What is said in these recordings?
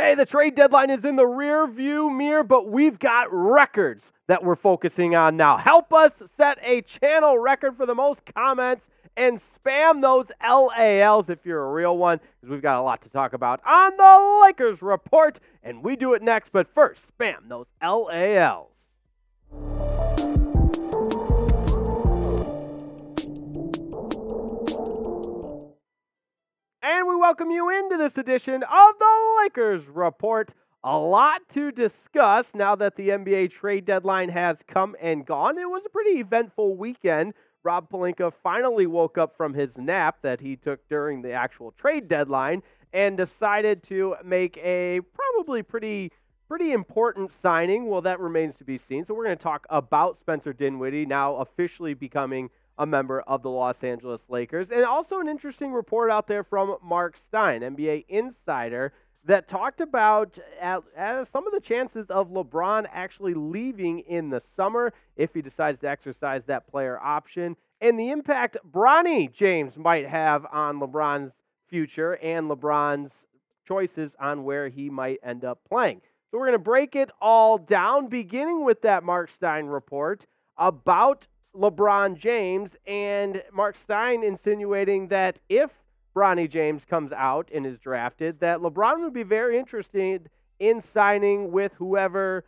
Hey, the trade deadline is in the rear view mirror, but we've got records that we're focusing on now. Help us set a channel record for the most comments and spam those LALs if you're a real one, because we've got a lot to talk about on the Lakers report, and we do it next. But first, spam those LALs. And we welcome you into this edition of the Lakers Report. A lot to discuss now that the NBA trade deadline has come and gone. It was a pretty eventful weekend. Rob Pelinka finally woke up from his nap that he took during the actual trade deadline and decided to make a probably pretty pretty important signing. Well, that remains to be seen. So we're going to talk about Spencer Dinwiddie now officially becoming a member of the Los Angeles Lakers. And also an interesting report out there from Marc Stein, NBA insider, that talked about uh, uh, some of the chances of LeBron actually leaving in the summer if he decides to exercise that player option and the impact Bronny James might have on LeBron's future and LeBron's choices on where he might end up playing. So we're going to break it all down, beginning with that Marc Stein report about LeBron James and Marc Stein insinuating that if Bronny James comes out and is drafted, that LeBron would be very interested in signing with whoever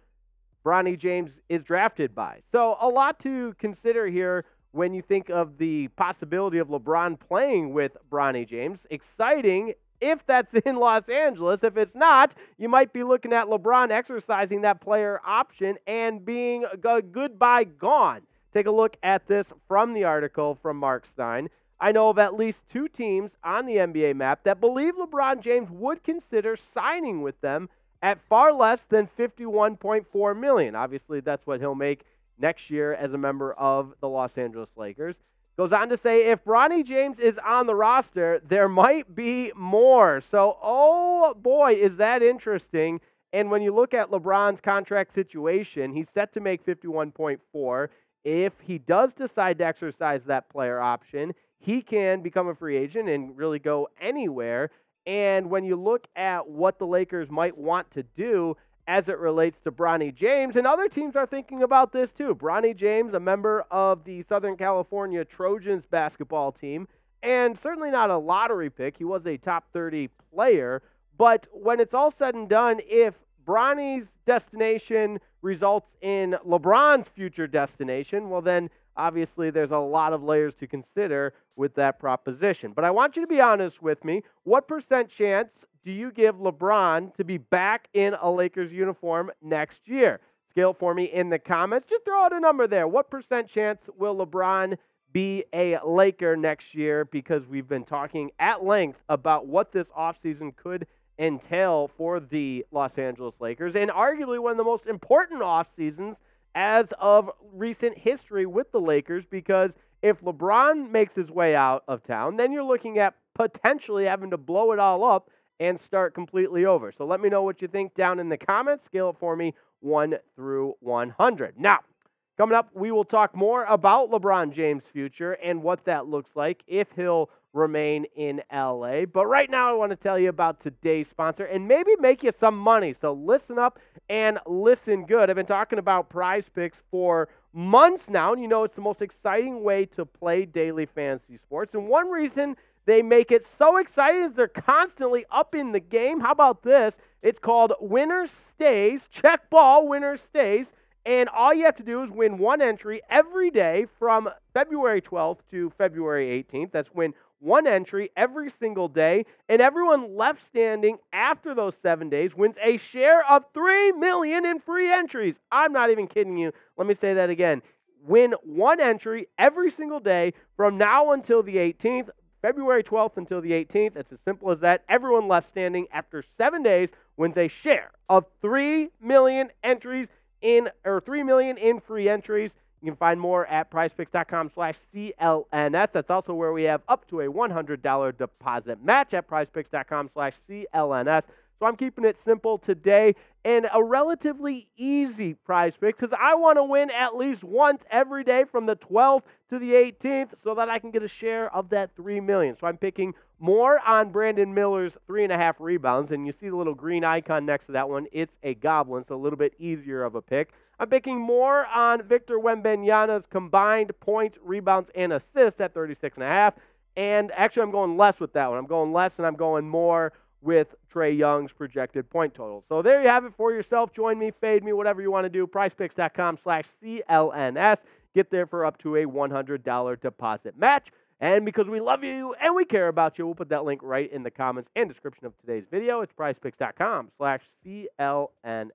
Bronny James is drafted by. So, a lot to consider here when you think of the possibility of LeBron playing with Bronny James. Exciting if that's in Los Angeles. If it's not, you might be looking at LeBron exercising that player option and being a goodbye gone. Take a look at this from the article from Marc Stein. I know of at least two teams on the NBA map that believe LeBron James would consider signing with them at far less than 51.4 million. Obviously, that's what he'll make next year as a member of the Los Angeles Lakers. Goes on to say if Bronny James is on the roster, there might be more. So, oh boy, is that interesting. And when you look at LeBron's contract situation, he's set to make 51.4 if he does decide to exercise that player option, he can become a free agent and really go anywhere. And when you look at what the Lakers might want to do as it relates to Bronny James, and other teams are thinking about this too. Bronny James, a member of the Southern California Trojans basketball team, and certainly not a lottery pick. He was a top 30 player. But when it's all said and done, if Bronny's destination results in LeBron's future destination, well, then obviously there's a lot of layers to consider with that proposition. But I want you to be honest with me. What percent chance do you give LeBron to be back in a Lakers uniform next year? Scale for me in the comments. Just throw out a number there. What percent chance will LeBron be a Laker next year? Because we've been talking at length about what this offseason could entail for the Los Angeles Lakers and arguably one of the most important off seasons as of recent history with the Lakers because if LeBron makes his way out of town, then you're looking at potentially having to blow it all up and start completely over. So let me know what you think down in the comments. Scale it for me 1 through 100. Now, coming up, we will talk more about LeBron James' future and what that looks like if he'll remain in LA. But right now, I want to tell you about today's sponsor and maybe make you some money. So listen up and listen good. I've been talking about PrizePicks for months now, and you know it's the most exciting way to play daily fantasy sports. And one reason they make it so exciting is they're constantly up in the game. How about this? It's called Winner Stays. Check ball, winner stays. And all you have to do is win one entry every day from February 12th to February 18th. That's win one entry every single day, and everyone left standing after those seven days wins a share of three million in free entries. I'm not even kidding you. Let me say that again. Win one entry every single day from now until the 18th, February 12th until the 18th. It's as simple as that. Everyone left standing after seven days wins a share of three million entries in or three million in free entries. You can find more at prizepicks.com slash CLNS. That's also where we have up to a $100 deposit match at prizepicks.com slash CLNS. So I'm keeping it simple today and a relatively easy prize pick because I want to win at least once every day from the 12th to the 18th so that I can get a share of that 3 million. So I'm picking more on Brandon Miller's three and a half rebounds. And you see the little green icon next to that one. It's a goblin, so a little bit easier of a pick. I'm picking more on Victor Wembanyama's combined points, rebounds, and assists at 36 and a half. And actually, I'm going less with that one. I'm going less and I'm going more with Trae Young's projected point total. So there you have it for yourself. Join me, fade me, whatever you want to do. PrizePicks.com slash CLNS. Get there for up to a $100 deposit match. And because we love you and we care about you, we'll put that link right in the comments and description of today's video. It's PrizePicks.com slash CLNS.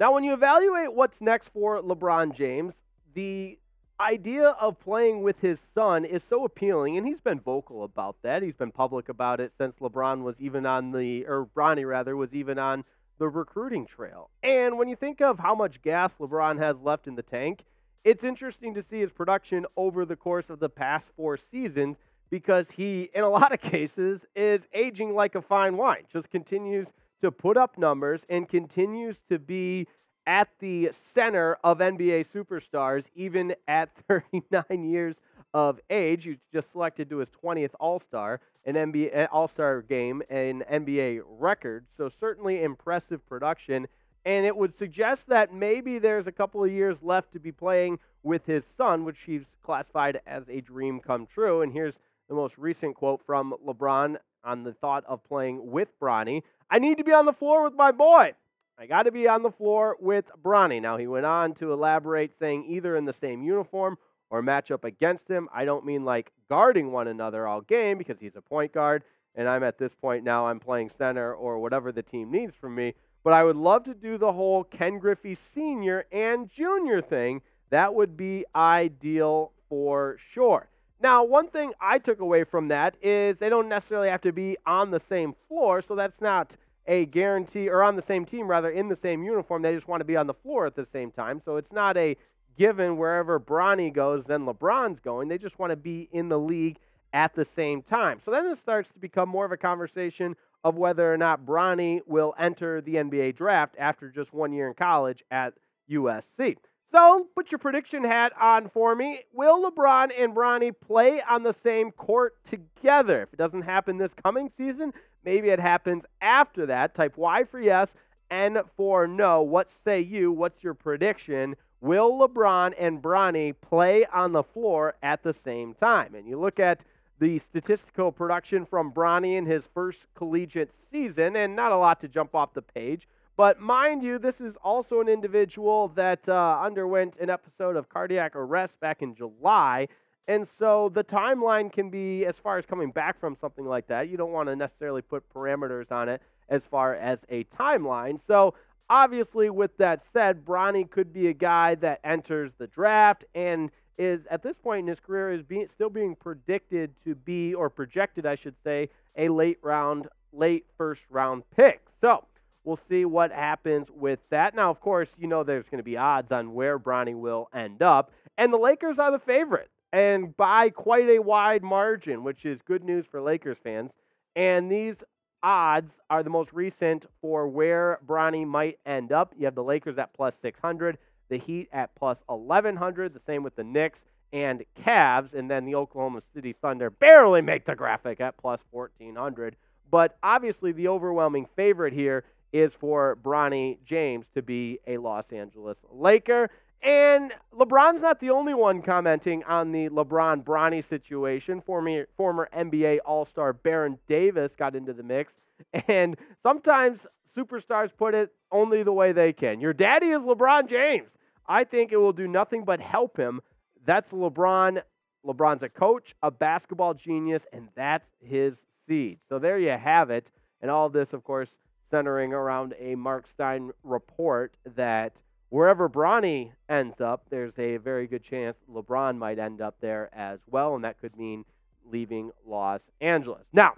Now, when you evaluate what's next for LeBron James, the idea of playing with his son is so appealing, and he's been vocal about that. He's been public about it since LeBron was even on the, or Bronny rather, was even on the recruiting trail. And when you think of how much gas LeBron has left in the tank, it's interesting to see his production over the course of the past four seasons because he, in a lot of cases, is aging like a fine wine, just continues to put up numbers and continues to be at the center of NBA superstars, even at 39 years of age. He's just selected to his 20th All Star, an NBA uh, All Star game, an NBA record. So certainly impressive production. And it would suggest that maybe there's a couple of years left to be playing with his son, which he's classified as a dream come true. And here's the most recent quote from LeBron on the thought of playing with Bronny. I need to be on the floor with my boy. I got to be on the floor with Bronny. Now, he went on to elaborate, saying either in the same uniform or match up against him. I don't mean like guarding one another all game because he's a point guard, and I'm at this point now, I'm playing center or whatever the team needs from me. But I would love to do the whole Ken Griffey Sr. and Junior thing. That would be ideal for sure. Now, one thing I took away from that is they don't necessarily have to be on the same floor, so that's not a guarantee, or on the same team rather, in the same uniform. They just want to be on the floor at the same time. So it's not a given wherever Bronny goes, then LeBron's going. They just want to be in the league at the same time. So then it starts to become more of a conversation of whether or not Bronny will enter the NBA draft after just one year in college at USC. So put your prediction hat on for me. Will LeBron and Bronny play on the same court together? If it doesn't happen this coming season, Maybe it happens after that. Type Y for yes, N for no. What say you? What's your prediction? Will LeBron and Bronny play on the floor at the same time? And you look at the statistical production from Bronny in his first collegiate season, and not a lot to jump off the page. But mind you, this is also an individual that uh, underwent an episode of cardiac arrest back in July. And so the timeline can be, as far as coming back from something like that, you don't want to necessarily put parameters on it as far as a timeline. So obviously, with that said, Bronny could be a guy that enters the draft and is at this point in his career is being still being predicted to be or projected, I should say, a late round, late first round pick. So we'll see what happens with that. Now, of course, you know there's going to be odds on where Bronny will end up, and the Lakers are the favorite and by quite a wide margin, which is good news for Lakers fans. And these odds are the most recent for where Bronny might end up. You have the Lakers at plus 600, the Heat at plus 1100, the same with the Knicks and Cavs, and then the Oklahoma City Thunder barely make the graphic at plus 1400. But obviously, the overwhelming favorite here is for Bronny James to be a Los Angeles Laker. And LeBron's not the only one commenting on the LeBron Bronny situation. Former, former NBA All Star Baron Davis got into the mix. And sometimes superstars put it only the way they can. Your daddy is LeBron James. I think it will do nothing but help him. That's LeBron. LeBron's a coach, a basketball genius, and that's his seed. So there you have it. And all of this, of course, centering around a Marc Stein report that wherever Bronny ends up, there's a very good chance LeBron might end up there as well, and that could mean leaving Los Angeles. Now,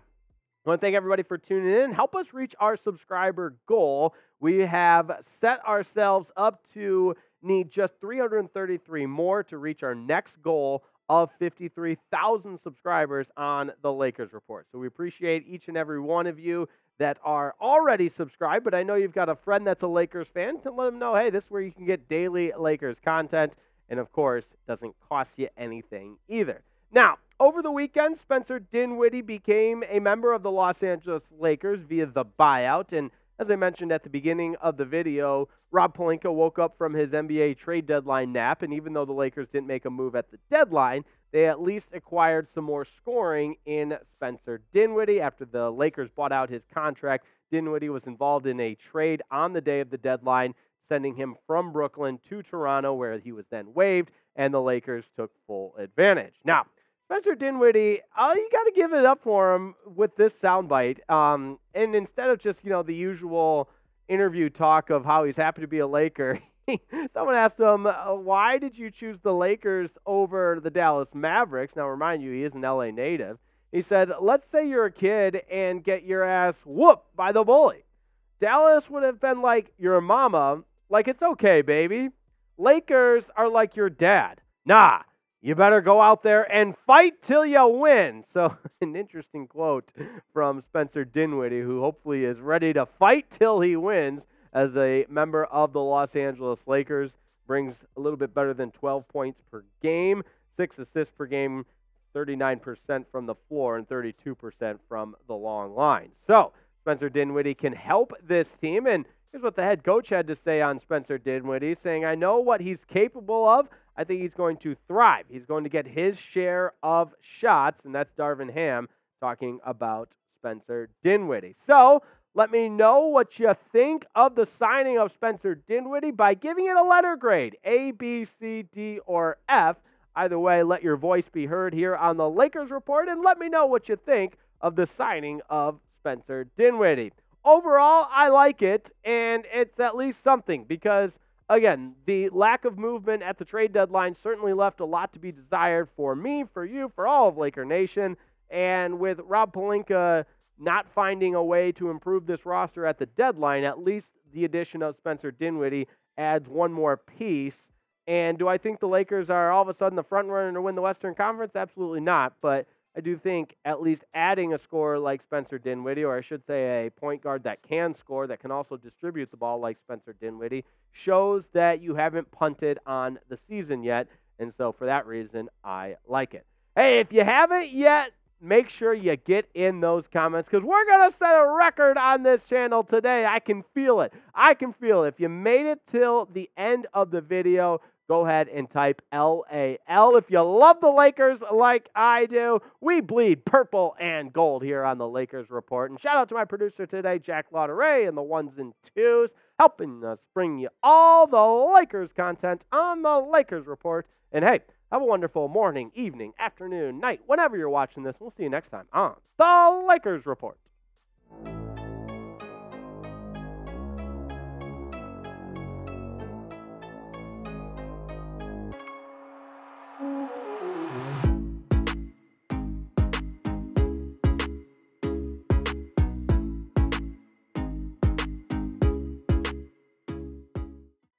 I want to thank everybody for tuning in. Help us reach our subscriber goal. We have set ourselves up to need just 333 more to reach our next goal of 53,000 subscribers on the Lakers Report. So we appreciate each and every one of you that are already subscribed, but I know you've got a friend that's a Lakers fan to let them know, hey, this is where you can get daily Lakers content. And of course, doesn't cost you anything either. Now, over the weekend, Spencer Dinwiddie became a member of the Los Angeles Lakers via the buyout. And as I mentioned at the beginning of the video, Rob Pelinka woke up from his NBA trade deadline nap, and even though the Lakers didn't make a move at the deadline, they at least acquired some more scoring in Spencer Dinwiddie after the Lakers bought out his contract. Dinwiddie was involved in a trade on the day of the deadline, sending him from Brooklyn to Toronto, where he was then waived, and the Lakers took full advantage. Now, Spencer Dinwiddie, oh, you got to give it up for him with this soundbite. Um, and instead of just you know the usual interview talk of how he's happy to be a Laker, someone asked him, uh, "Why did you choose the Lakers over the Dallas Mavericks?" Now, remind you, he is an LA native. He said, "Let's say you're a kid and get your ass whooped by the bully. Dallas would have been like your mama, like it's okay, baby. Lakers are like your dad. Nah." you better go out there and fight till you win. So, an interesting quote from Spencer Dinwiddie, who hopefully is ready to fight till he wins as a member of the Los Angeles Lakers. Brings a little bit better than 12 points per game, six assists per game, 39% from the floor, and 32% from the long line. So, Spencer Dinwiddie can help this team. And here's what the head coach had to say on Spencer Dinwiddie saying, I know what he's capable of. I think he's going to thrive. He's going to get his share of shots, and that's Darvin Ham talking about Spencer Dinwiddie. So let me know what you think of the signing of Spencer Dinwiddie by giving it a letter grade A, B, C, D, or F. Either way, let your voice be heard here on the Lakers Report and let me know what you think of the signing of Spencer Dinwiddie. Overall, I like it, and it's at least something because again, the lack of movement at the trade deadline certainly left a lot to be desired for me, for you, for all of Laker Nation. And with Rob Pelinka not finding a way to improve this roster at the deadline, at least the addition of Spencer Dinwiddie adds one more piece. And do I think the Lakers are all of a sudden the front runner to win the Western Conference? Absolutely not. But I do think at least adding a scorer like Spencer Dinwiddie, or I should say a point guard that can score, that can also distribute the ball like Spencer Dinwiddie, shows that you haven't punted on the season yet. And so for that reason, I like it. Hey, if you haven't yet, make sure you get in those comments because we're going to set a record on this channel today. I can feel it. I can feel it. If you made it till the end of the video, go ahead and type LAL. If you love the Lakers like I do, we bleed purple and gold here on the Lakers Report. And shout out to my producer today, Jack Lauderay, and the ones and twos, helping us bring you all the Lakers content on the Lakers Report. And hey, have a wonderful morning, evening, afternoon, night, whenever you're watching this. We'll see you next time on the Lakers Report.